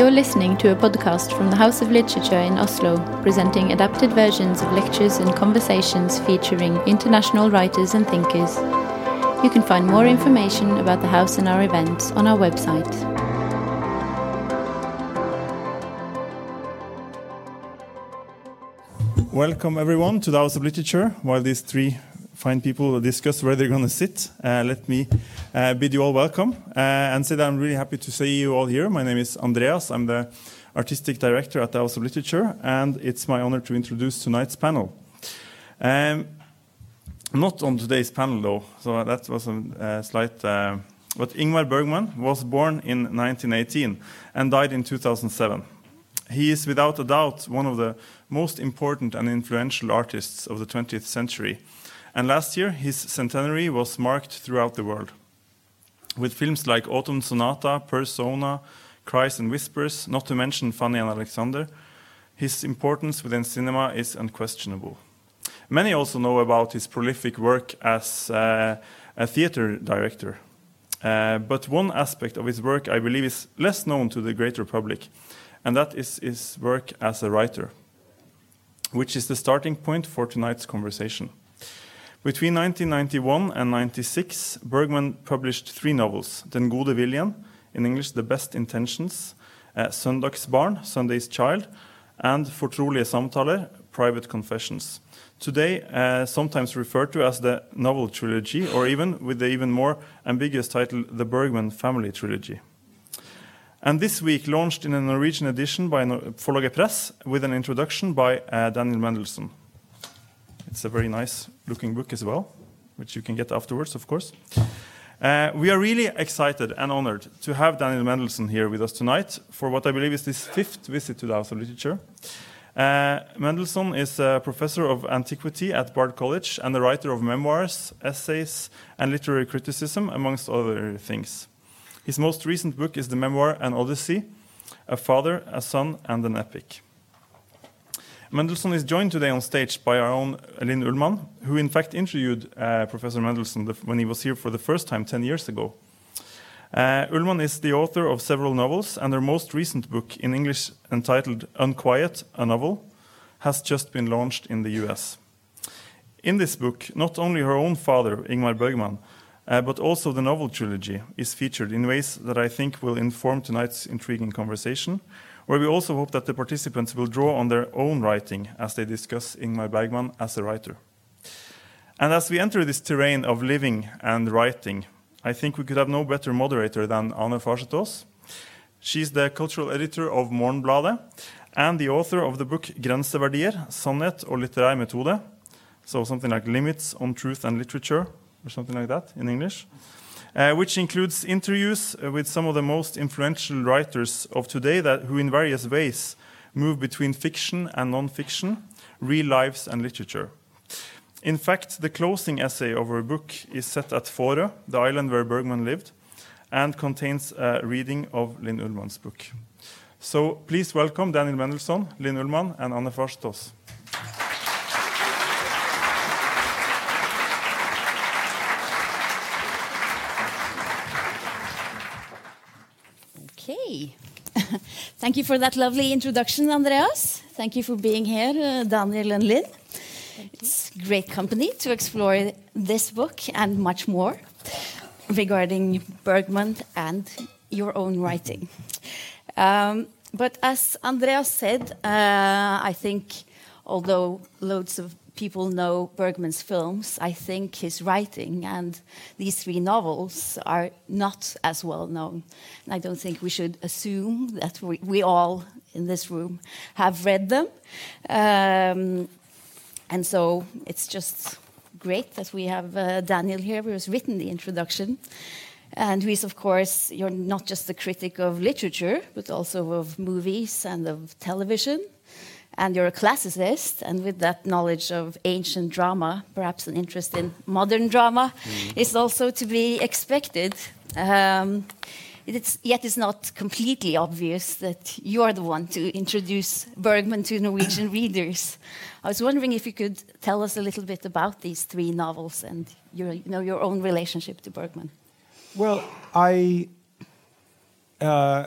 You're listening to a podcast from the House of Literature in Oslo, presenting adapted versions of lectures and conversations featuring international writers and thinkers. You can find more information about the house and our events on our website. Welcome everyone to the House of Literature. While these three fine people discuss where they're going to sit, uh, let me uh, bid you all welcome uh, and say that I'm really happy to see you all here. My name is Andreas. I'm the artistic director at the House of Literature, and it's my honor to introduce tonight's panel. Um, not on today's panel, though, so that was a slight. Uh, but Ingmar Bergman was born in 1918 and died in 2007. He is without a doubt one of the most important and influential artists of the 20th century and last year, his centenary was marked throughout the world. With films like Autumn Sonata, Persona, Cries and Whispers, not to mention Fanny and Alexander, his importance within cinema is unquestionable. Many also know about his prolific work as uh, a theater director. Uh, but one aspect of his work I believe is less known to the greater public, and that is his work as a writer, which is the starting point for tonight's conversation. Between 1991 and 96, Bergman published three novels Den gode viljen, in English The Best Intentions, uh, Søndagsbarn, Sunday's Child, and Fortrolige samtaler, Private Confessions. Today, uh, sometimes referred to as the novel trilogy, or even with the even more ambiguous title, the Bergman Family Trilogy. And this week launched in a Norwegian edition by Forlaget Press with an introduction by uh, Daniel Mendelsohn. It's a very nice looking book as well, which you can get afterwards, of course. Uh, we are really excited and honored to have Daniel Mendelsohn here with us tonight for what I believe is his fifth visit to the House of Literature. Uh, Mendelsohn is a professor of antiquity at Bard College and a writer of memoirs, essays, and literary criticism, amongst other things. His most recent book is the memoir An Odyssey A Father, a Son, and an Epic. Mendelsohn is joined today on stage by our own Linn Ullmann, who in fact interviewed uh, Professor Mendelsohn when he was here for the first time 10 years ago. Uh, Ullmann is the author of several novels, and her most recent book, in English entitled Unquiet, a Novel, has just been launched in the US. In this book, not only her own father, Ingmar Bergman, uh, but also the novel trilogy is featured in ways that I think will inform tonight's intriguing conversation where we also hope that the participants will draw on their own writing as they discuss Ingmar Bergman as a writer. And as we enter this terrain of living and writing, I think we could have no better moderator than Ane Farsetås. She's the cultural editor of Morgenbladet and the author of the book Grenseverdier, Sannhet og litterær metode. So something like Limits on Truth and Literature, or something like that in English uh, which includes interviews uh, with some of the most influential writers of today that, who, in various ways, move between fiction and non-fiction, real lives and literature. In fact, the closing essay of her book is set at Fårö, the island where Bergman lived, and contains a reading of Linn Ullmann's book. So please welcome Daniel Mendelsohn, Linn Ullmann, and Ane Farsetås. Thank you for that lovely introduction, Andreas. Thank you for being here, uh, Daniel and Linn. It's great company to explore this book and much more regarding Bergman and your own writing. Um, but as Andreas said, uh, I think although loads of people know Bergman's films, I think his writing and these three novels are not as well known. And I don't think we should assume that we, we all in this room have read them. Um, and so it's just great that we have uh, Daniel here, who has written the introduction. And who is, of course, you're not just a critic of literature, but also of movies and of television and you're a classicist, and with that knowledge of ancient drama, perhaps an interest in modern drama mm. is also to be expected. Um, it's, yet it's not completely obvious that you're the one to introduce Bergman to Norwegian readers. I was wondering if you could tell us a little bit about these three novels and your, you know, your own relationship to Bergman. Well, I. Uh,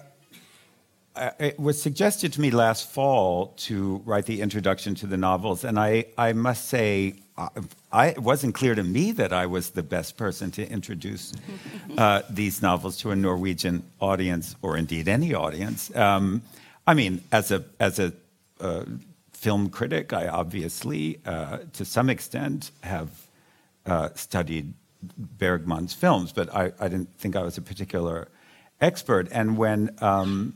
it was suggested to me last fall to write the introduction to the novels, and I, I must say, I, I, it wasn't clear to me that I was the best person to introduce uh, these novels to a Norwegian audience, or indeed any audience. Um, I mean, as a as a uh, film critic, I obviously, uh, to some extent, have uh, studied Bergman's films, but I, I, didn't think I was a particular expert. And when um,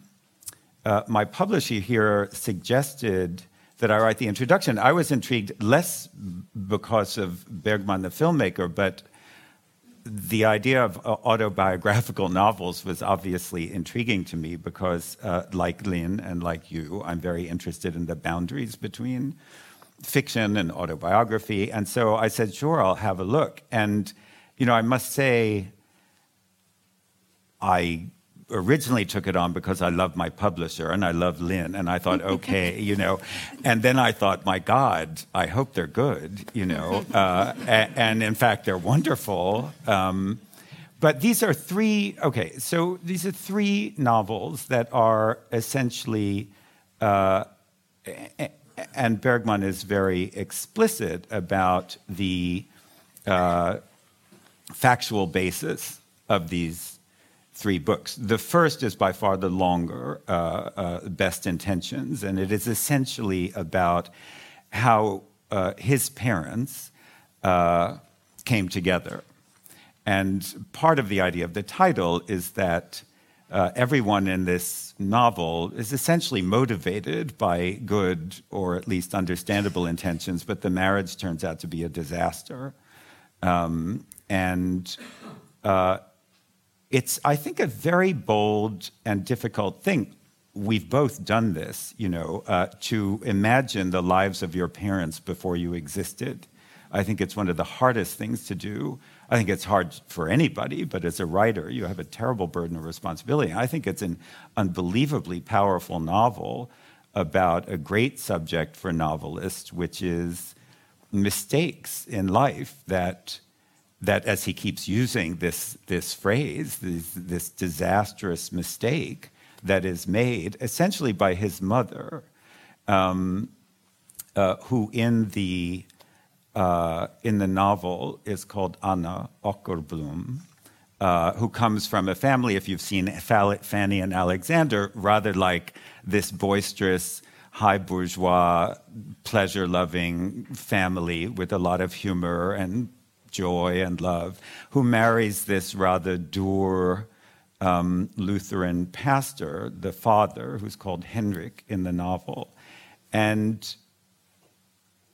uh, my publisher here suggested that I write the introduction, I was intrigued less because of Bergman, the filmmaker, but the idea of uh, autobiographical novels was obviously intriguing to me because, uh, like Linn and like you, I'm very interested in the boundaries between fiction and autobiography. And so I said, sure, I'll have a look. And, you know, I must say, I originally took it on because I love my publisher and I love Linn, and I thought, okay, you know, and then I thought, my God, I hope they're good, you know, uh, and, and, in fact, they're wonderful. Um, but these are three, okay, so these are three novels that are essentially, uh, and Bergman is very explicit about the uh, factual basis of these three books. The first is by far the longer, uh, uh, Best Intentions, and it is essentially about how uh, his parents uh, came together. And part of the idea of the title is that uh, everyone in this novel is essentially motivated by good or at least understandable intentions, but the marriage turns out to be a disaster. Um, and uh, it's, I think, a very bold and difficult thing. We've both done this, you know, uh, to imagine the lives of your parents before you existed. I think it's one of the hardest things to do. I think it's hard for anybody, but as a writer, you have a terrible burden of responsibility. I think it's an unbelievably powerful novel about a great subject for novelists, which is mistakes in life that that as he keeps using this, this phrase, this, this disastrous mistake that is made essentially by his mother, um, uh, who in the, uh, in the novel is called Anna Åkerblom, uh, who comes from a family, if you've seen Fanny and Alexander, rather like this boisterous, high bourgeois, pleasure loving family with a lot of humor and joy and love, who marries this rather dour um, Lutheran pastor, the father, who's called Henrik in the novel. And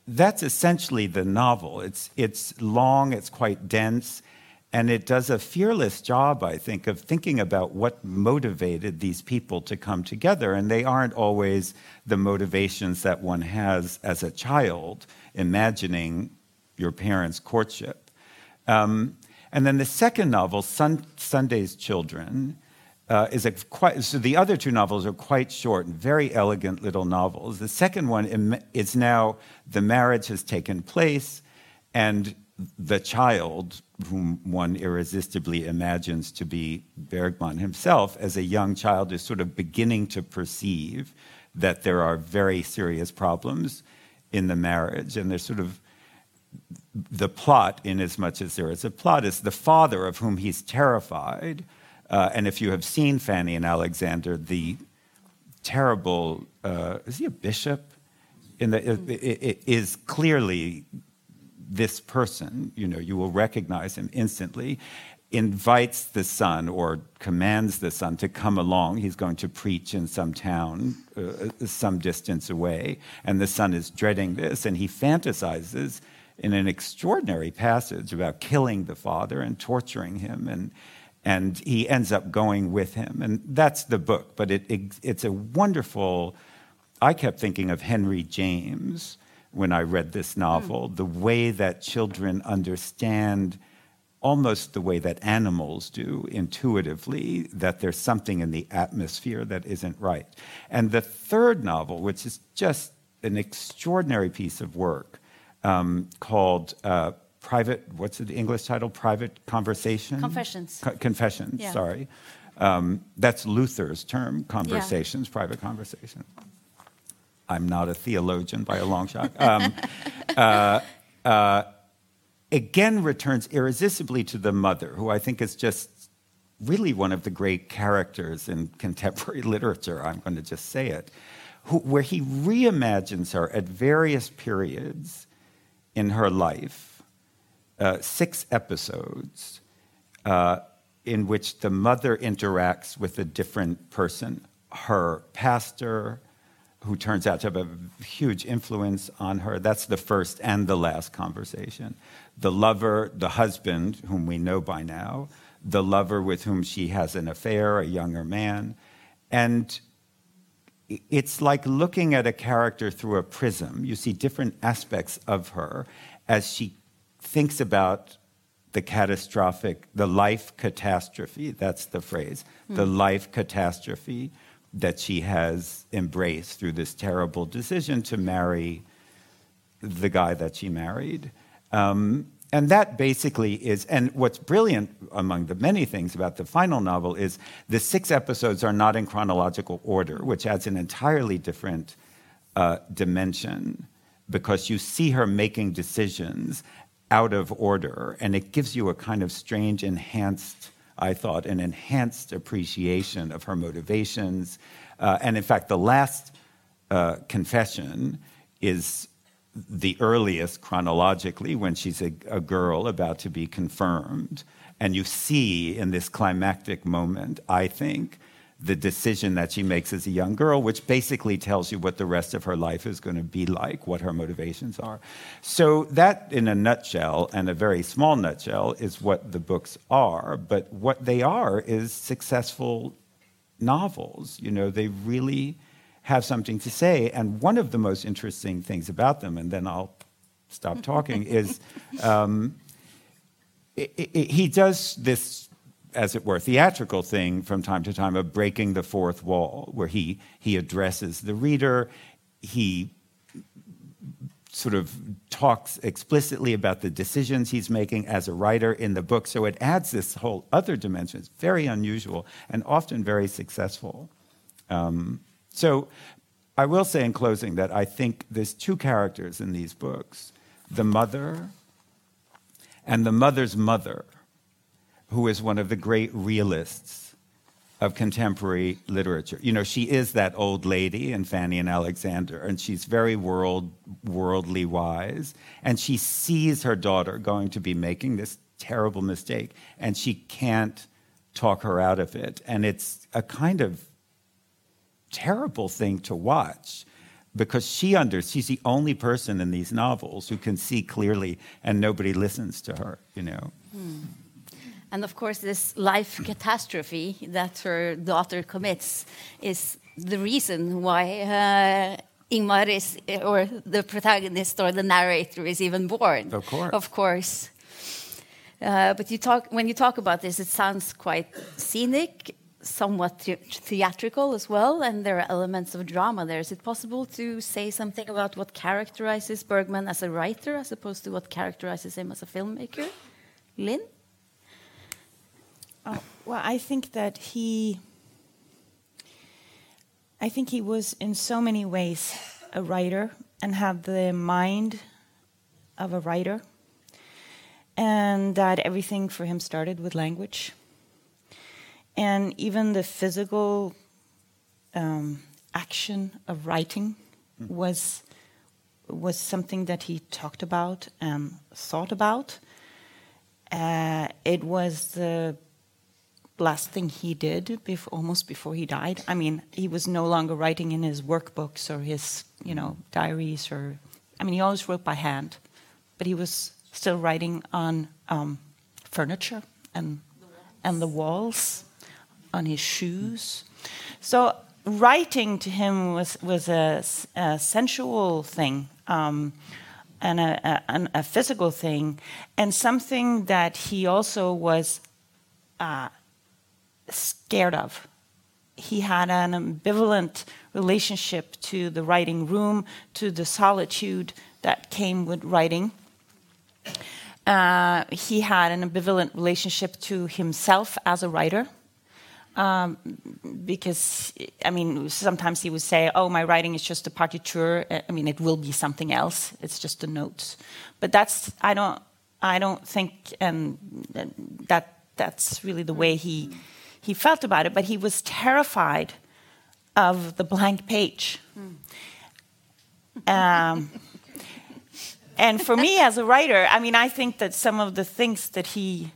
that's essentially the novel. It's, it's long, it's quite dense, and it does a fearless job, I think, of thinking about what motivated these people to come together. And they aren't always the motivations that one has as a child, imagining your parents' courtship. Um, and then the second novel, Sun, Sunday's Children, uh, is a quite, so the other two novels are quite short and very elegant little novels. The second one is now the marriage has taken place, and the child, whom one irresistibly imagines to be Bergman himself, as a young child, is sort of beginning to perceive that there are very serious problems in the marriage, and there's sort of the plot, in as much as there is a plot, is the father of whom he's terrified. Uh, and if you have seen Fanny and Alexander, the terrible, uh, is he a bishop? In the, it, it is clearly this person, you know, you will recognize him instantly, invites the son or commands the son to come along. He's going to preach in some town uh, some distance away, and the son is dreading this, and he fantasizes in an extraordinary passage about killing the father and torturing him and and he ends up going with him and that's the book but it, it, it's a wonderful i kept thinking of henry james when i read this novel mm. the way that children understand almost the way that animals do intuitively that there's something in the atmosphere that isn't right and the third novel which is just an extraordinary piece of work um, called uh, private, what's the English title? Private Conversation? Confessions. Co- confessions, Yeah. sorry. Um, that's Luther's term, conversations, private conversation. I'm not a theologian by a long shot. Um, uh, uh, again, returns irresistibly to the mother, who I think is just really one of the great characters in contemporary literature. I'm going to just say it, who, where he reimagines her at various periods in her life, uh, six episodes. Uh, in which the mother interacts with a different person, her pastor, who turns out to have a huge influence on her. That's the first and the last conversation. The lover, the husband, whom we know by now, the lover with whom she has an affair, a younger man. And it's like looking at a character through a prism. You see different aspects of her as she thinks about the catastrophic, the life catastrophe, that's the phrase, mm. the life catastrophe that she has embraced through this terrible decision to marry the guy that she married. Um, and that basically is, and what's brilliant among the many things about the final novel is the six episodes are not in chronological order, which adds an entirely different uh, dimension because you see her making decisions out of order, and it gives you a kind of strange, enhanced, I thought, an enhanced appreciation of her motivations. Uh, and in fact, the last uh, confession is the earliest chronologically when she's a, a, girl about to be confirmed. And you see in this climactic moment, I think, the decision that she makes as a young girl, which basically tells you what the rest of her life is going to be like, what her motivations are. So, that in a nutshell, and a very small nutshell, is what the books are. But what they are is successful novels. You know, they really have something to say. And one of the most interesting things about them, and then I'll stop talking, is um, it, it, he does this as it were, theatrical thing from time to time of breaking the fourth wall, where he, he addresses the reader, he sort of talks explicitly about the decisions he's making as a writer in the book. So it adds this whole other dimension. It's very unusual and often very successful. Um, so I will say in closing that I think there's two characters in these books the mother and the mother's mother who is one of the great realists of contemporary literature. You know, she is that old lady in Fanny and Alexander, and she's very world, worldly wise, and she sees her daughter going to be making this terrible mistake, and she can't talk her out of it. And it's a kind of terrible thing to watch because she under she's the only person in these novels who can see clearly and nobody listens to her you know hmm. And of course, this life catastrophe that her daughter commits is the reason why uh, Ingmar is, or the protagonist or the narrator is even born. Of course. Of course. Uh, but you talk, when you talk about this, it sounds quite scenic, somewhat the theatrical as well, and there are elements of drama there. Is it possible to say something about what characterizes Bergman as a writer as opposed to what characterizes him as a filmmaker? Linn? Oh, well, I think that he. I think he was in so many ways a writer and had the mind of a writer, and that everything for him started with language. And even the physical um, action of writing mm. was was something that he talked about and thought about. Uh, it was the last thing he did before, almost before he died. I mean, he was no longer writing in his workbooks or his, you know, diaries or. I mean, he always wrote by hand, but he was still writing on um, furniture and and the walls, on his shoes. So writing to him was was a, a sensual thing. Um, and a, a, a, physical thing, and something that he also was uh, scared of. He had an ambivalent relationship to the writing room, to the solitude that came with writing. Uh, he had an ambivalent relationship to himself as a writer. Um, because I mean, sometimes he would say, "Oh, my writing is just a partiture. I mean, it will be something else. It's just the notes." But that's I don't I don't think and that that's really the way he he felt about it. But he was terrified of the blank page. Um, and for me as a writer, I mean, I think that some of the things that he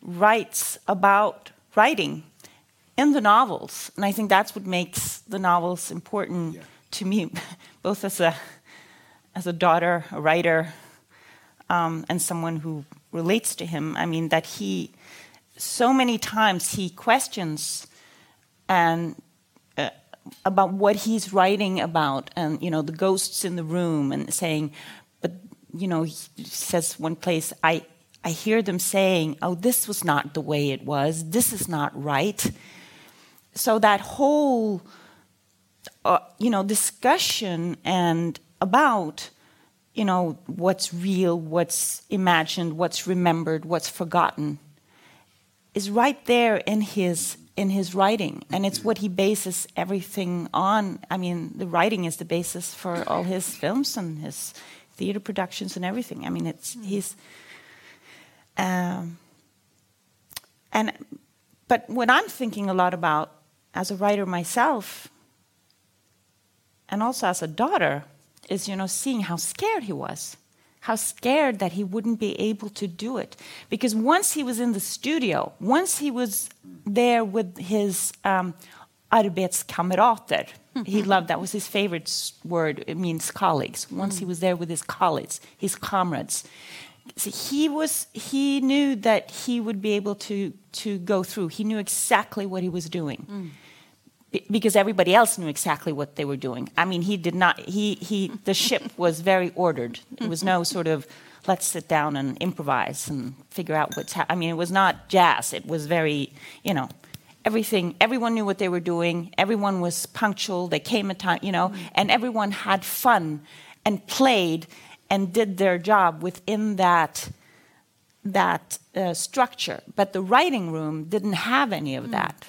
writes about writing in the novels, and I think that's what makes the novels important yeah. to me, both as a as a daughter, a writer, um, and someone who relates to him. I mean, that he so many times he questions and uh, about what he's writing about, and you know, the ghosts in the room, and saying, but you know, he says one place, I I hear them saying, "Oh, this was not the way it was. This is not right." So that whole uh, you know discussion and about you know what's real what's imagined what's remembered what's forgotten is right there in his in his writing. And it's what he bases everything on. I mean the writing is the basis for all his films and his theater productions and everything. I mean it's he's um, and but what i'm thinking a lot about as a writer myself, and also as a daughter, is you know seeing how scared he was, how scared that he wouldn't be able to do it. Because once he was in the studio, once he was there with his um, arbetskamrater, he loved that was his favorite word. It means colleagues. Once he was there with his colleagues, his comrades. So he was he knew that he would be able to to go through. He knew exactly what he was doing. Mm because everybody else knew exactly what they were doing. I mean, he did not. He he. The ship was very ordered. It was no sort of let's sit down and improvise and figure out what's. I mean, it was not jazz. It was very, you know, everything. Everyone knew what they were doing. Everyone was punctual. They came at time, you know, and everyone had fun and played and did their job within that that uh, structure. But the writing room didn't have any of that.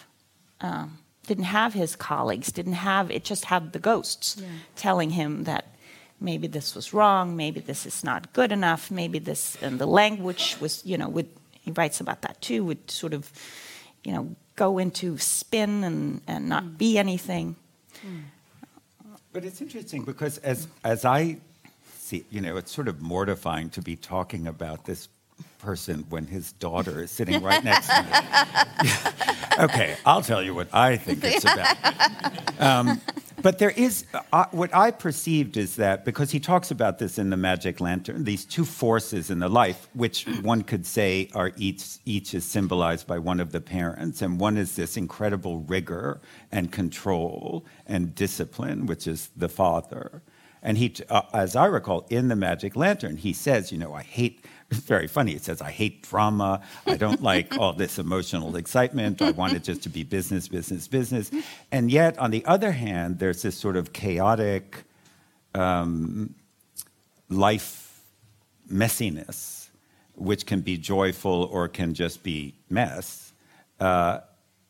Um, didn't have his colleagues, didn't have it, just had the ghosts yeah. telling him that maybe this was wrong, maybe this is not good enough, maybe this, and the language was, you know, would, he writes about that too, would sort of, you know, go into spin and, and not mm. be anything. Mm. But it's interesting because as, as I see, you know, it's sort of mortifying to be talking about this person when his daughter is sitting right next to me. okay, I'll tell you what I think it's about. Um, but there is, uh, what I perceived is that because he talks about this in the Magic Lantern, these two forces in the life, which one could say are each, each is symbolized by one of the parents, and one is this incredible rigor and control and discipline, which is the father. And he, uh, as I recall, in the Magic Lantern, he says, you know, I hate it's very funny. It says, I hate drama. I don't like all this emotional excitement. I want it just to be business, business, business. And yet, on the other hand, there's this sort of chaotic um, life messiness, which can be joyful or can just be mess. Uh,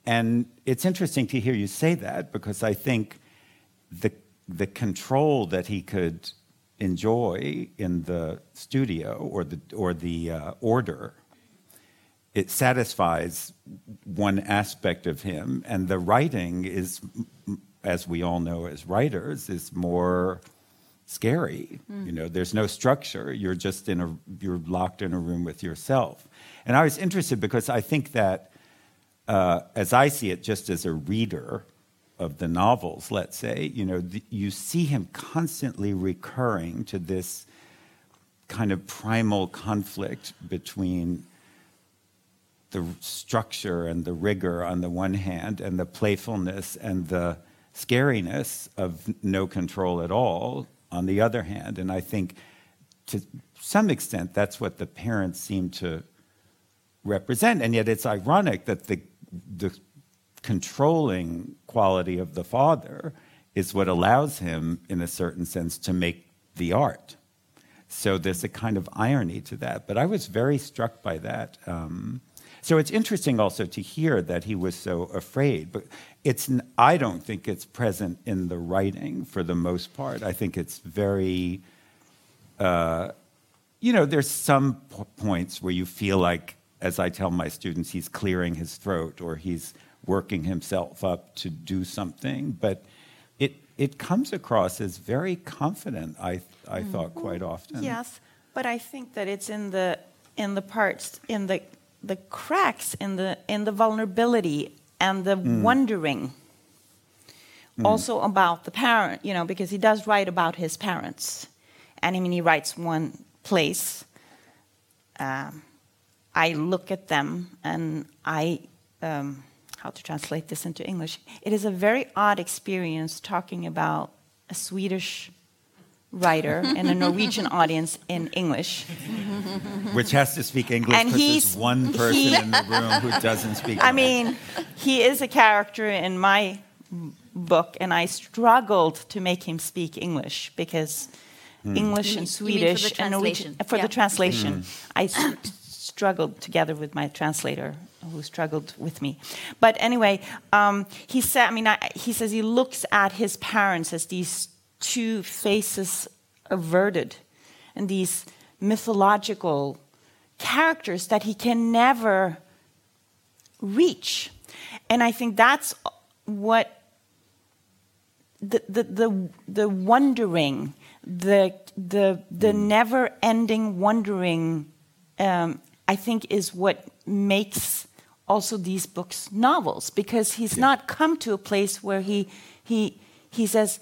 and it's interesting to hear you say that because I think the, the control that he could enjoy in the studio or the, or the uh, order, it satisfies one aspect of him, and the writing is, as we all know as writers, is more scary. Mm. You know, there's no structure. You're just in a you're locked in a room with yourself. And I was interested because I think that, uh, as I see it, just as a reader, of the novels, let's say, you know, the, you see him constantly recurring to this kind of primal conflict between the structure and the rigor on the one hand, and the playfulness and the scariness of no control at all on the other hand. And I think to some extent that's what the parents seem to represent. And yet it's ironic that the, the controlling quality of the father is what allows him, in a certain sense, to make the art. So there's a kind of irony to that. But I was very struck by that. Um, so it's interesting also to hear that he was so afraid. But it's, I don't think it's present in the writing for the most part. I think it's very, uh, you know, there's some points where you feel like, as I tell my students, he's clearing his throat or he's working himself up to do something. But it, it comes across as very confident, I, I mm. thought, quite often. Yes, but I think that it's in the, in the parts, in the, the cracks, in the, in the vulnerability and the mm. wondering. Mm. Also about the parent, you know, because he does write about his parents. And I mean, he writes one place. Um, I look at them and I um, how to translate this into English. It is a very odd experience talking about a Swedish writer and a Norwegian audience in English. Which has to speak English because there's one person he, in the room who doesn't speak I mean, he is a character in my book, and I struggled to make him speak English because mm. English and Swedish and Norwegian for yeah. the translation. Mm. I struggled together with my translator who struggled with me. But anyway, um, he said, I mean, I, he says he looks at his parents as these two faces averted and these mythological characters that he can never reach. And I think that's what the, the, the, the wondering, the, the, the never ending wondering, um, I think is what makes also these books novels because he's yeah. not come to a place where he he he says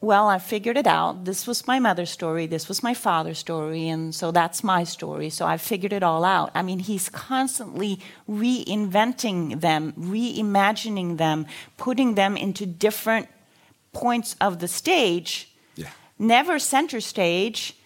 well i figured it out. This was my mother's story. This was my father's story and so that's my story. So i figured it all out. I mean he's constantly reinventing them reimagining them putting them into different points of the stage. Yeah. never center stage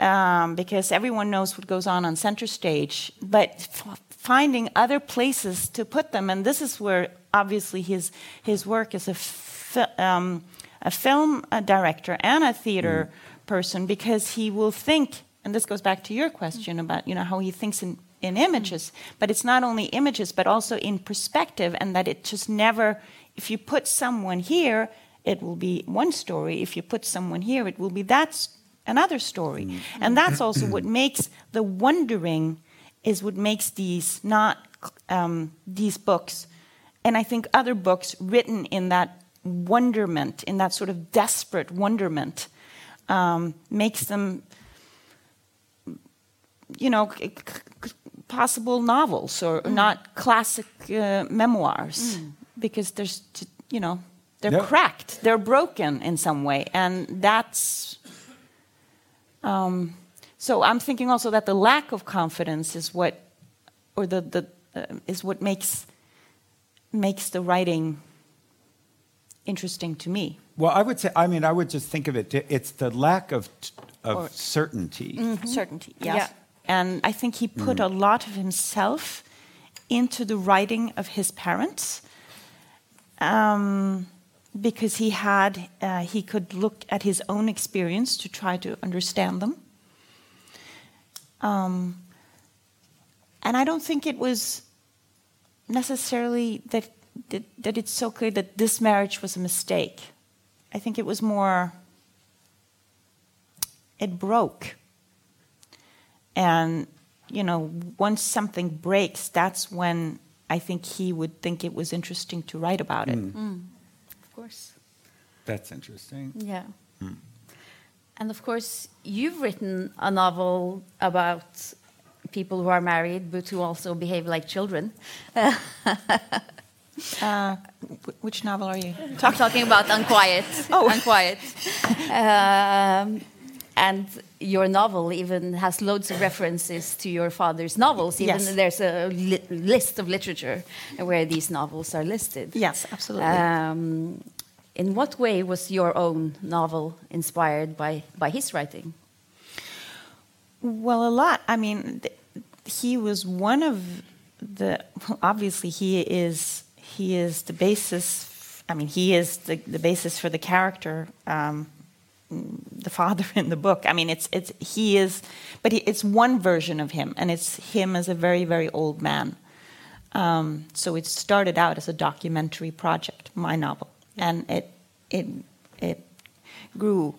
um, because everyone knows what goes on on center stage but finding other places to put them. And this is where obviously his, his work as a, um, a film a director and a theater mm. person, because he will think, and this goes back to your question about you know how he thinks in, in images, but it's not only images, but also in perspective, and that it just never, if you put someone here, it will be one story. If you put someone here, it will be that another story. Mm. And that's also what makes the wondering is what makes these not um, these books, and I think other books written in that wonderment, in that sort of desperate wonderment, um, makes them, you know, possible novels or mm. not classic uh, memoirs, mm. because there's, you know, they're cracked, they're broken in some way, and that's. Um, so I'm thinking also that the lack of confidence is what, or the, the uh, is what makes makes the writing interesting to me. Well, I would say, I mean, I would just think of it. It's the lack of of or, certainty. Mm-hmm. Certainty, yes. yeah. And I think he put mm. a lot of himself into the writing of his parents. Um, because he had uh, he could look at his own experience to try to understand them um, and I don't think it was necessarily that, that, that it's so clear that this marriage was a mistake. I think it was more, it broke. And, you know, once something breaks, that's when I think he would think it was interesting to write about it. Mm. Mm. Of course. That's interesting. Yeah. Mm. And of course, you've written a novel about people who are married but who also behave like children. uh, which novel are you Talk talking about Unquiet? oh, Unquiet. Um, and your novel even has loads of references to your father's novels. Even yes. there's a li list of literature where these novels are listed. Yes, absolutely. Um, in what way was your own novel inspired by, by his writing? Well, a lot. I mean, he was one of the. Obviously, he is he is the basis. I mean, he is the, the basis for the character um, the father in the book. I mean, it's it's he is, but he, it's one version of him, and it's him as a very very old man. Um, so it started out as a documentary project, my novel, and it it it grew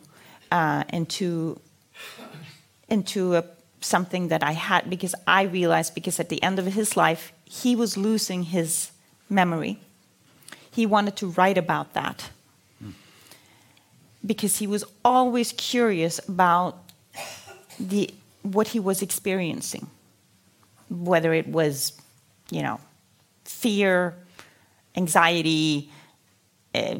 uh, into into a, something that I had because I realized because at the end of his life he was losing his memory. He wanted to write about that because he was always curious about the what he was experiencing, whether it was, you know, fear, anxiety, uh,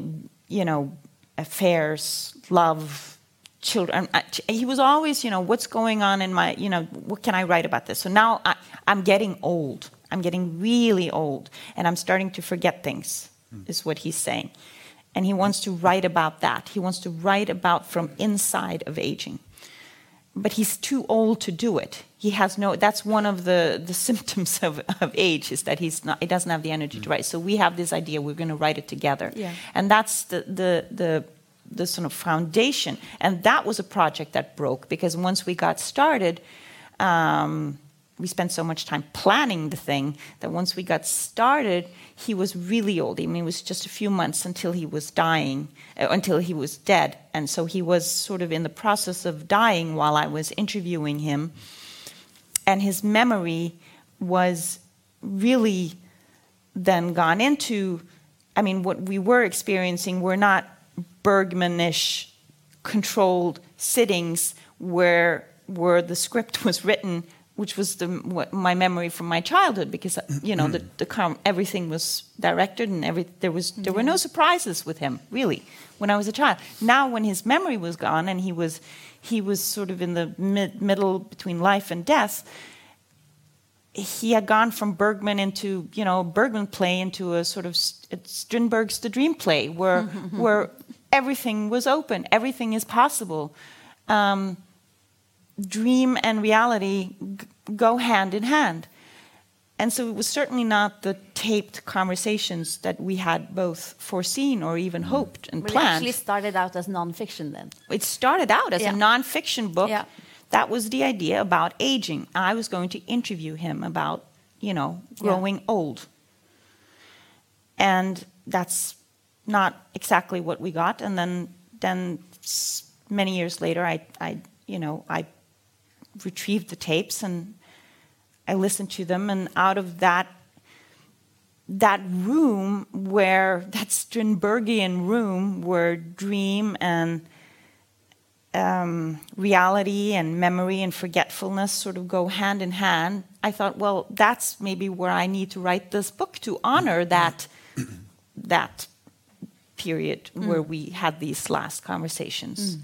you know, affairs, love, children. He was always, you know, what's going on in my, you know, what can I write about this? So now I, I'm getting old. I'm getting really old, and I'm starting to forget things. Mm. Is what he's saying and he wants to write about that. He wants to write about from inside of aging. But he's too old to do it. He has no. That's one of the, the symptoms of, of age is that he's not. He doesn't have the energy to write. So we have this idea. We're going to write it together. Yeah. And that's the the the the sort of foundation. And that was a project that broke because once we got started. Um, we spent so much time planning the thing that once we got started, he was really old. I mean, it was just a few months until he was dying, uh, until he was dead. And so he was sort of in the process of dying while I was interviewing him. And his memory was really then gone into, I mean, what we were experiencing were not Bergmanish controlled sittings where where the script was written which was the, my memory from my childhood, because uh, you know the, the everything was directed and every there was there were no surprises with him really when I was a child. Now when his memory was gone and he was he was sort of in the mid, middle between life and death, he had gone from Bergman into you know Bergman play into a sort of Strindberg's The Dream Play where where everything was open, everything is possible. Um, dream and reality go hand in hand. And so it was certainly not the taped conversations that we had both foreseen or even mm-hmm. hoped and well, planned. It actually started out as nonfiction then. It started out as yeah. a nonfiction book. Yeah. That was the idea about aging. I was going to interview him about, you know, growing yeah. old. And that's not exactly what we got. And then, then many years later, I, I, you know, I retrieved the tapes and I listened to them, and out of that that room where that Strindbergian room where dream and um, reality and memory and forgetfulness sort of go hand in hand. I thought, well, that's maybe where I need to write this book to honor that that period mm. where we had these last conversations. Mm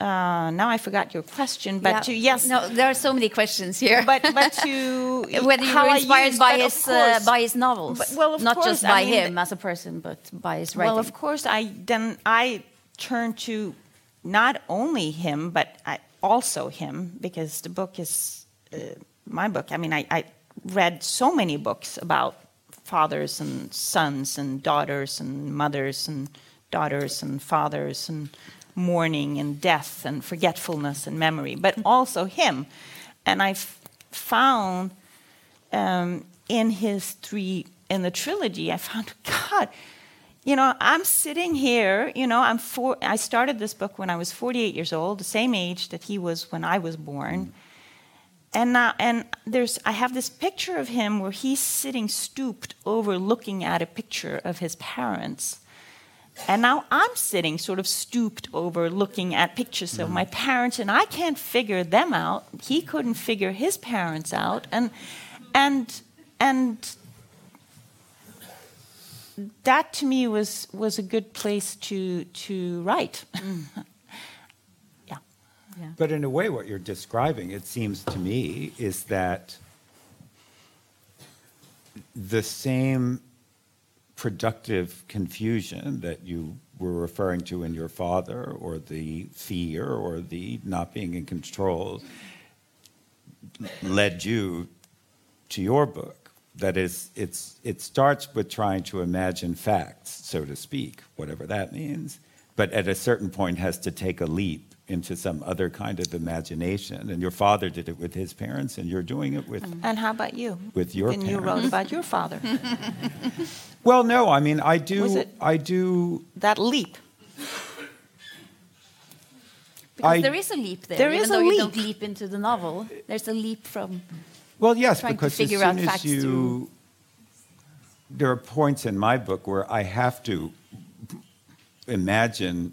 uh, now I forgot your question, but yeah. to yes, no, there are so many questions here. But but to whether you were inspired by his uh, by his novels, but, well, not course, just by I mean, him as a person, but by his writing. Well, of course, I then I turned to not only him, but I, also him because the book is uh, my book. I mean, I, I read so many books about fathers and sons and daughters and mothers and daughters and fathers and mourning and death and forgetfulness and memory, but also him. And I found um, in his three, in the trilogy, I found, God, you know, I'm sitting here, you know, I'm four, I started this book when I was 48 years old, the same age that he was when I was born. And now, and there's, I have this picture of him where he's sitting stooped over looking at a picture of his parents. And now I'm sitting sort of stooped over looking at pictures of my parents, and I can't figure them out. He couldn't figure his parents out. And, and, and that to me was, was a good place to, to write. Mm. yeah. yeah. But in a way, what you're describing, it seems to me, is that the same productive confusion that you were referring to in your father, or the fear, or the not being in control, led you to your book. That is, it's, it starts with trying to imagine facts, so to speak, whatever that means, but at a certain point has to take a leap into some other kind of imagination. And your father did it with his parents, and you're doing it with. Mm. And how about you? With your And you wrote about your father. Well, no, I mean, I do. Was it- I do. that leap. Because I- there is a leap there. There even is though a you leap. don't leap into the novel, there's a leap from. Well, yes, trying to because as soon out as facts you, through- there are points in my book where I have to imagine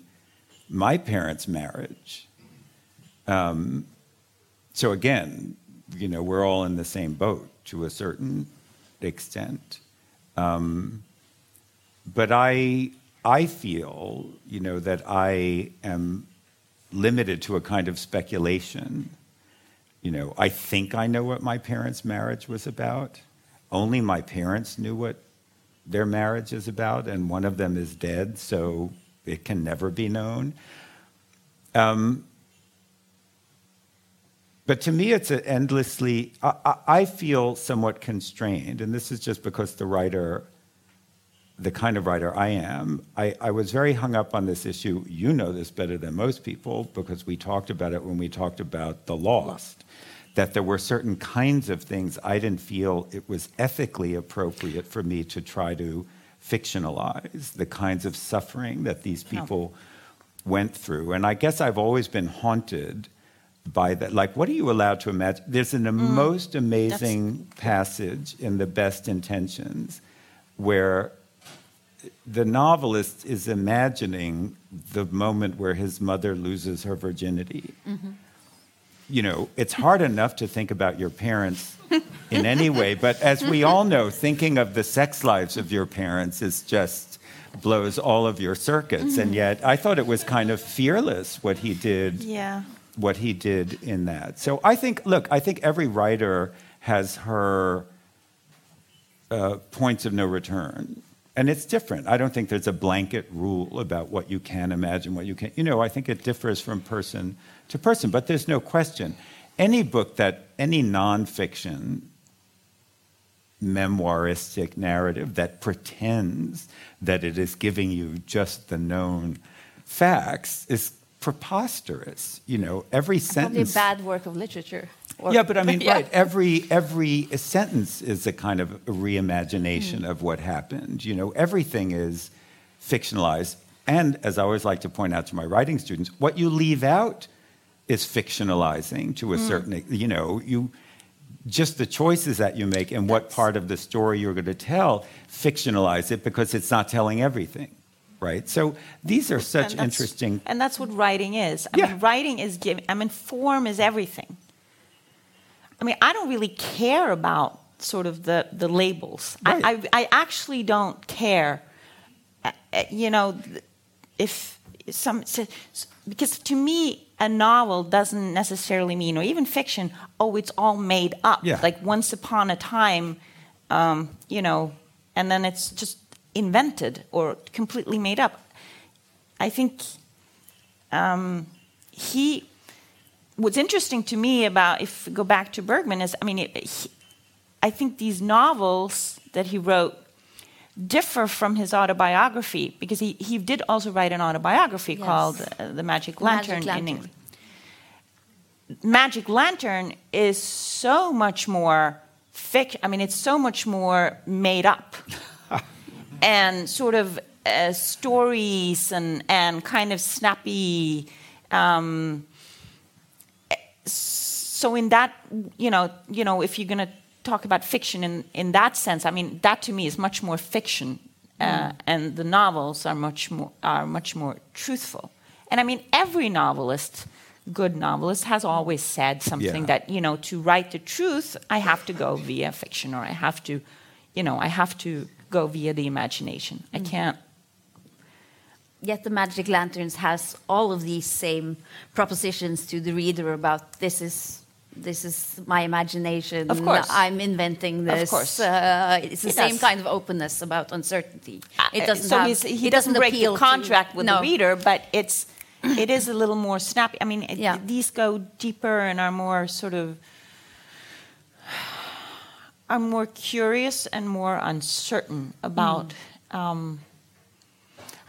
my parents' marriage. Um, so again, you know, we're all in the same boat to a certain extent. Um, but I, I feel, you know, that I am limited to a kind of speculation you know, I think I know what my parents' marriage was about. Only my parents knew what their marriage is about, and one of them is dead, so it can never be known. Um, but to me, it's an endlessly, I, I, I feel somewhat constrained, and this is just because the writer, the kind of writer I am, I, I was very hung up on this issue. You know this better than most people because we talked about it when we talked about The Lost that there were certain kinds of things I didn't feel it was ethically appropriate for me to try to fictionalize, the kinds of suffering that these people went through. And I guess I've always been haunted by that. Like, what are you allowed to imagine? There's an most amazing passage in The Best Intentions where the novelist is imagining the moment where his mother loses her virginity you know, it's hard enough to think about your parents in any way, but as we all know, thinking of the sex lives of your parents is just blows all of your circuits. And yet, I thought it was kind of fearless what he did. Yeah. What he did in that. So I think, look, I think every writer has her uh, points of no return. And it's different. I don't think there's a blanket rule about what you can imagine, what you can't. You know, I think it differs from person to person, but there's no question. Any book that, any nonfiction memoiristic narrative that pretends that it is giving you just the known facts is preposterous. You know, every Probably a sentence. bad work of literature. Yeah, but I mean, Yeah. right? Every every sentence is a kind of a reimagination hmm. of what happened. You know, everything is fictionalized, and as I always like to point out to my writing students, what you leave out is fictionalizing to a certain. You know, you just the choices that you make and what part of the story you're going to tell fictionalize it because it's not telling everything, right? So these are such And interesting. And that's what writing is. I Yeah. mean, writing is giving. I mean, form is everything. I mean, I don't really care about sort of the the labels. Right. I, I I actually don't care. Uh, uh, you know, if some because to me a novel doesn't necessarily mean, or even fiction. Oh, it's all made up. Yeah. Like once upon a time, um, you know, and then it's just invented or completely made up. I think um, he. What's interesting to me about if we go back to Bergman is, I mean, it, he, I think these novels that he wrote differ from his autobiography because he, he did also write an autobiography Yes. called uh, The Magic Lantern, Magic in Lantern. English. Magic Lantern is so much more fic. I mean, it's so much more made up and sort of uh, stories and, and kind of snappy. Um, so in that, you know, you know, if you're going to talk about fiction in, in that sense, I mean, that to me is much more fiction, uh, and the novels are much more are much more truthful. And I mean, every novelist, good novelist, has always said something Yeah. that you know, to write the truth, I have to go via fiction, or I have to, you know, I have to go via the imagination. I can't. Yet the Magic Lanterns has all of these same propositions to the reader about this is this is my imagination. Of course. I'm inventing this. Of course. Uh, it's the It same does. kind of openness about uncertainty. It Uh, doesn't so have, he's, he it doesn't break the to- contract with no. the reader, but it's it is a little more snappy. I mean, it- Yeah. these go deeper and are more sort of are more curious and more uncertain about. Mm. Um,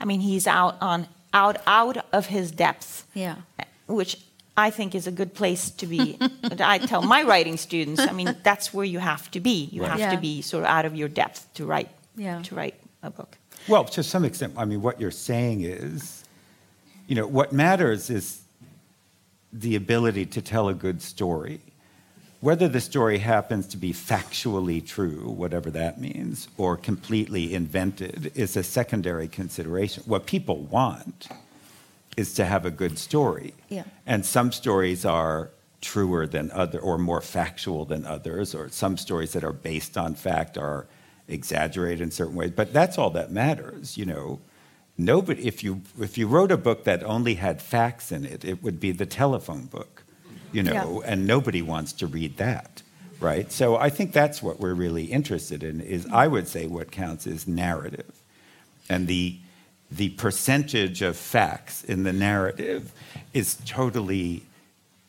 I mean, he's out on out out of his depth. Yeah. Which I think is a good place to be. I tell my writing students, I mean, that's where you have to be. You Right. have Yeah. to be sort of out of your depth to write Yeah. to write a book. Well, to some extent, I mean, what you're saying is, you know, what matters is the ability to tell a good story. Whether the story happens to be factually true, whatever that means, or completely invented, is a secondary consideration. What people want is to have a good story. Yeah. And some stories are truer than other or more factual than others, or some stories that are based on fact are exaggerated in certain ways. But that's all that matters, you know. Nobody if you if you wrote a book that only had facts in it, it would be the telephone book, you know, and nobody wants to read that. Right? So I think that's what we're really interested in is I would say what counts is narrative. And the the percentage of facts in the narrative is totally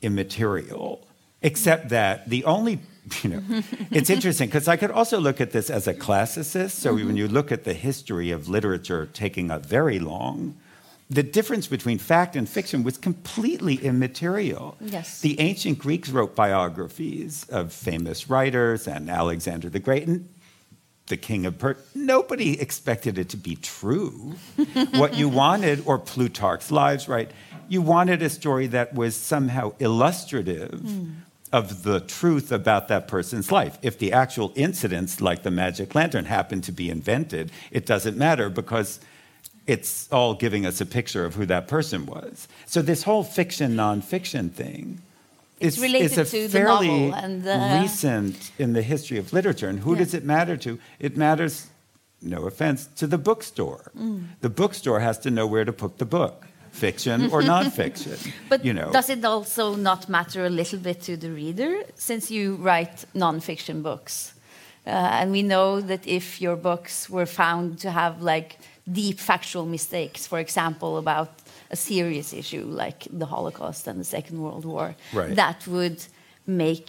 immaterial, except that the only, you know, it's interesting because I could also look at this as a classicist. So mm-hmm. when you look at the history of literature taking a very long, the difference between fact and fiction was completely immaterial. Yes. The ancient Greeks wrote biographies of famous writers and Alexander the Great, and the king of Persia. Nobody expected it to be true. what you wanted, or Plutarch's lives, right? You wanted a story that was somehow illustrative hmm. of the truth about that person's life. If the actual incidents, like the magic lantern, happen to be invented, it doesn't matter because it's all giving us a picture of who that person was. So this whole fiction nonfiction thing It's is, related a to the novel and, uh, recent in the history of literature. And who Yeah. does it matter to? It matters, no offense, to the bookstore. Mm. The bookstore has to know where to put the book, fiction or nonfiction. But you know, does it also not matter a little bit to the reader since you write nonfiction books? Uh, and we know that if your books were found to have like deep factual mistakes, for example, about a serious issue like the Holocaust and the Second World War, Right. that would make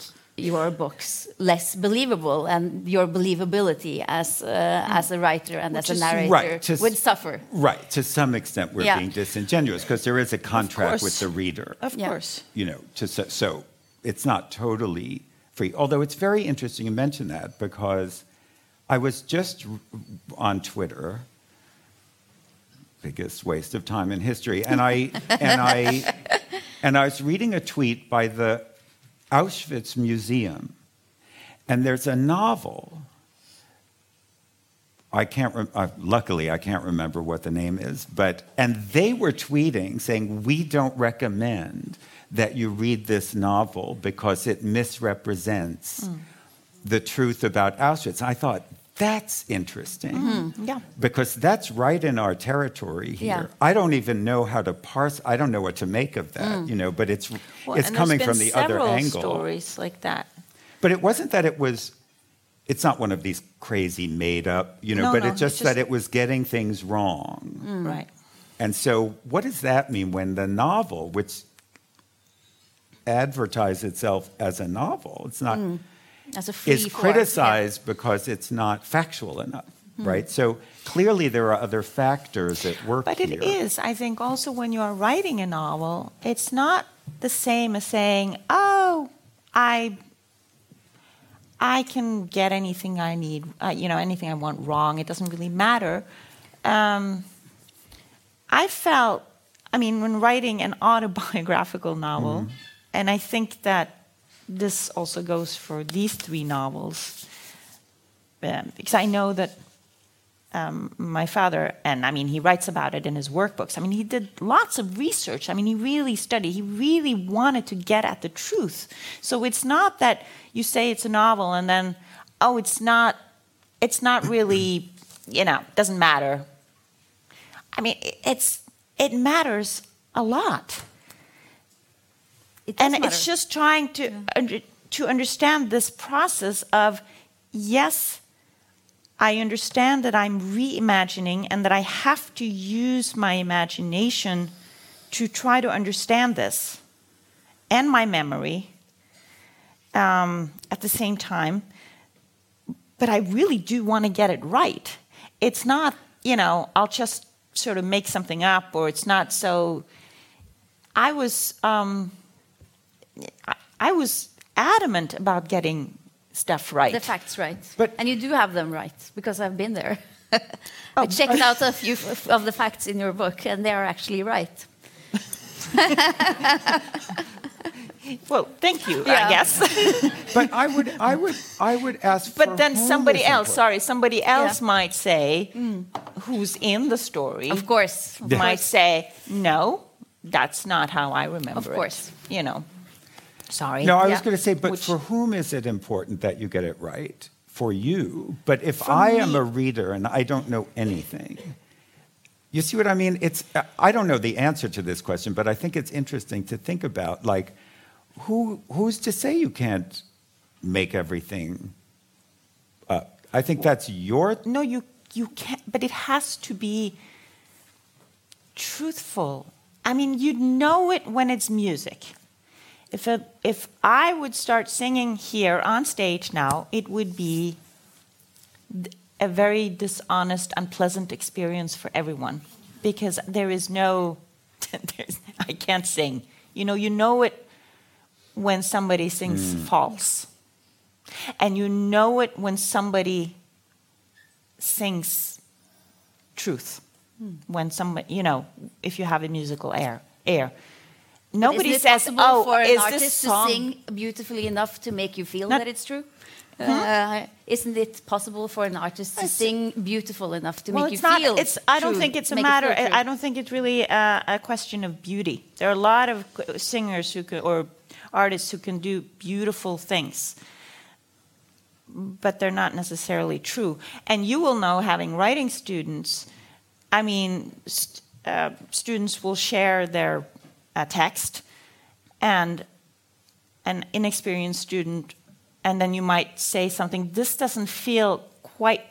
your books less believable and your believability as uh, as a writer and as a narrator Right, to would suffer. right, to some extent, we're Yeah. being disingenuous because there is a contract with the reader. Of Yeah. course. you know, to, so, so it's not totally free. Although it's very interesting you mention that because I was just on Twitter, biggest waste of time in history, and I and I and I was reading a tweet by the Auschwitz Museum, and there's a novel. I can't. Rem- uh, luckily, I can't remember what the name is, but and they were tweeting saying we don't recommend that you read this novel because it misrepresents the truth about Auschwitz. I thought that's interesting mm-hmm. Yeah. because that's right in our territory here. Yeah. I don't even know how to parse. I don't know what to make of that, mm. you know. But it's Well, it's coming from the other angle. stories like that. But it wasn't that it was. It's not one of these crazy made up, you know. No, but no, it's just it's that it was getting things wrong. Mm. Right. And so, what does that mean when the novel, which advertised itself as a novel, it's not, free is form, yeah. criticized because it's not factual enough, right? So clearly, there are other factors at work But here. it is, I think, also when you are writing a novel, it's not the same as saying, "Oh, I, I can get anything I need, uh, you know, anything I want wrong. It doesn't really matter." Um, I felt, I mean, when writing an autobiographical novel, and I think that this also goes for these three novels, um, because I know that um, my father, and I mean, he writes about it in his workbooks. I mean, he did lots of research. I mean, he really studied. He really wanted to get at the truth. So it's not that you say it's a novel and then, oh, it's not. It's not really, you know, doesn't matter. I mean, it's it matters a lot, It and matter. it's just trying to under, to understand this process of yes I understand that I'm reimagining and that I have to use my imagination to try to understand this and my memory um, at the same time. But I really do want to get it right. It's not, you know, I'll just sort of make something up or it's not so. I was um, I, I was adamant about getting stuff right. The facts right. But- and you do have them right because I've been there. Oh, I Oh, checked out a few of the facts in your book, and they are actually right. well, thank you, Yeah. I guess. But I would, I would, I would ask. for but then somebody else, important. sorry, somebody else Yeah. might say, mm. who's in the story, Of course. Of might course. say, no, that's not how I remember Of it." course. You know, sorry. No, I was going to say, but Which- for whom is it important that you get it right? For you. But if I am a reader and I don't know anything, you see what I mean? It's I don't know the answer to this question, but I think it's interesting to think about. Like, who who's to say you can't make everything up? I think that's your. No, you you can't. But it has to be truthful. I mean, you know it when it's music. If a, if I would start singing here on stage now, it would be a very dishonest, unpleasant experience for everyone. Because there is no. there's, I can't sing. You know, you know it when somebody sings mm. false, and you know it when somebody sings truth. Hmm. When somebody you know if you have a musical air air nobody Isn't it says possible oh for an is artist this song to sing beautifully enough to make you feel No. that it's true? Uh, isn't it possible for an artist to sing beautiful enough to well make you not feel? it's i don't true, think it's a make it matter i don't think it's really a, a question of beauty there are a lot of singers who can or artists who can do beautiful things but they're not necessarily true and you will know having writing students i mean st- uh, students will share their uh, text and an inexperienced student and then you might say something this doesn't feel quite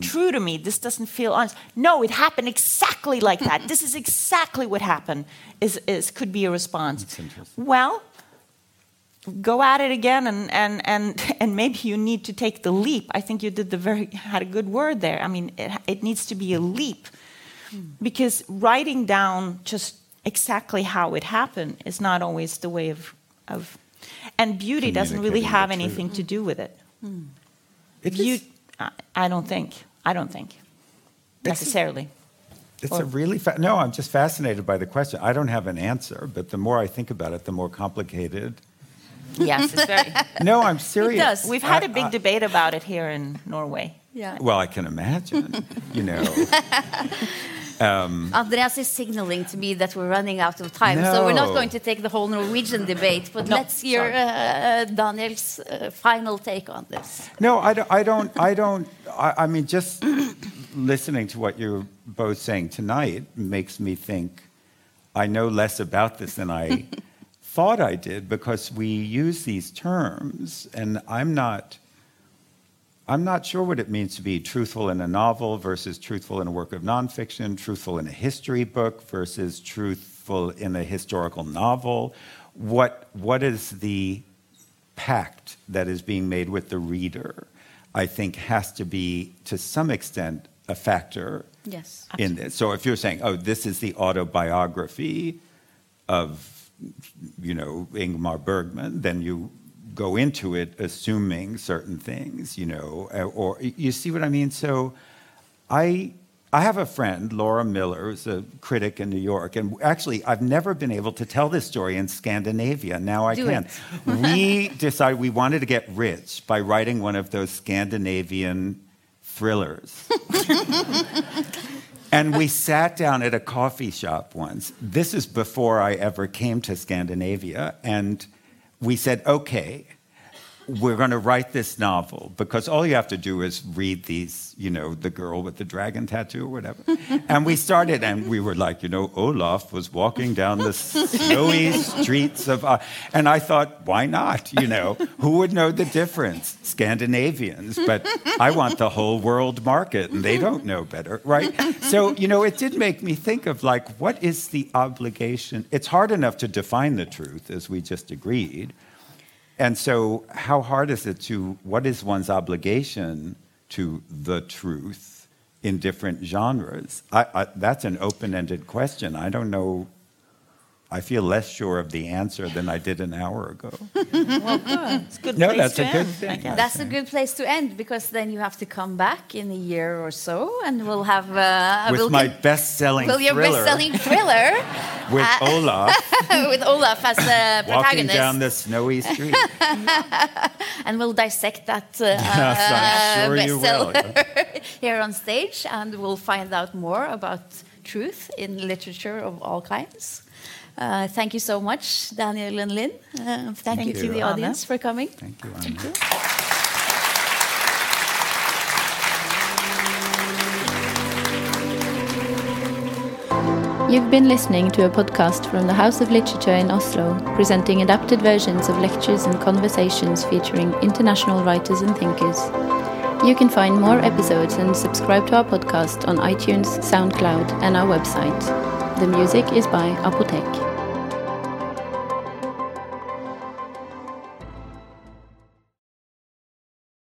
true to me. This doesn't feel honest. No it happened exactly like that. This is exactly what happened is, is could be a response. Well go at it again and, and, and, and maybe you need to take the leap. I think you did the very had a good word there. I mean it, it needs to be a leap. Because writing down just exactly how it happened is not always the way of, of and beauty doesn't really have the truth. anything to do with it It you, is- I, I don't think i don't think necessarily It's Or- a really fa- no. I'm just fascinated by the question. I don't have an answer, but the more I think about it, the more complicated. yes it's very No, I'm serious. It does. we've had I- a big I- debate about it here in norway yeah. Well, I can imagine. you know, Andreas is signaling to me that we're running out of time, so we're not going to take the whole Norwegian debate. But No, let's hear uh, Daniel's uh, final take on this. no, I don't. I don't. I, don't, I, I mean, just listening to what you're both saying tonight makes me think I know less about this than I thought I did because we use these terms, and I'm not. I'm not sure what it means to be truthful in a novel versus truthful in a work of nonfiction, truthful in a history book versus truthful in a historical novel. What, what is the pact that is being made with the reader? I think has to be, to some extent, a factor Yes. in this. So if you're saying, oh, this is the autobiography of, you know, Ingmar Bergman, then you go into it assuming certain things, you know, uh, or you see what I mean? So I. I have a friend, Laura Miller, who's a critic in New York, and actually, I've never been able to tell this story in Scandinavia. Now I Do can. we decided we wanted to get rich by writing one of those Scandinavian thrillers. And we sat down at a coffee shop once. This is before I ever came to Scandinavia. And we said, okay, we're going to write this novel because all you have to do is read these, you know, the girl with the dragon tattoo or whatever. and we started, and we were like, you know, Olaf was walking down the snowy streets of. Uh, and I thought, why not? You know, who would know the difference? Scandinavians, but I want the whole world market, and they don't know better, right? So, you know, it did make me think of like, what is the obligation? It's hard enough to define the truth, as we just agreed. And so, how hard is it to, what is one's obligation to the truth in different genres? I, I, that's an open ended question. I don't know. I feel less sure of the answer than I did an hour ago. well, good. It's good No, that's a good end, thing. That's a good place to end because then you have to come back in a year or so, and we'll have uh, With we'll my best selling will your thriller best-selling thriller with uh, Olaf with Olaf as the protagonist, walking protagonist, down the snowy street. and we'll dissect that uh, Yes, I'm sure bestseller here on stage, and we'll find out more about truth in literature of all kinds. Uh, thank you so much, Daniel and Linn. Uh, thank, Thank you to you, the Anna. audience for coming. Thank you. Anna. You've been listening to a podcast from the House of Literature in Oslo, presenting adapted versions of lectures and conversations featuring international writers and thinkers. You can find more episodes and subscribe to our podcast on iTunes, SoundCloud, and our website. The music is by Apotek.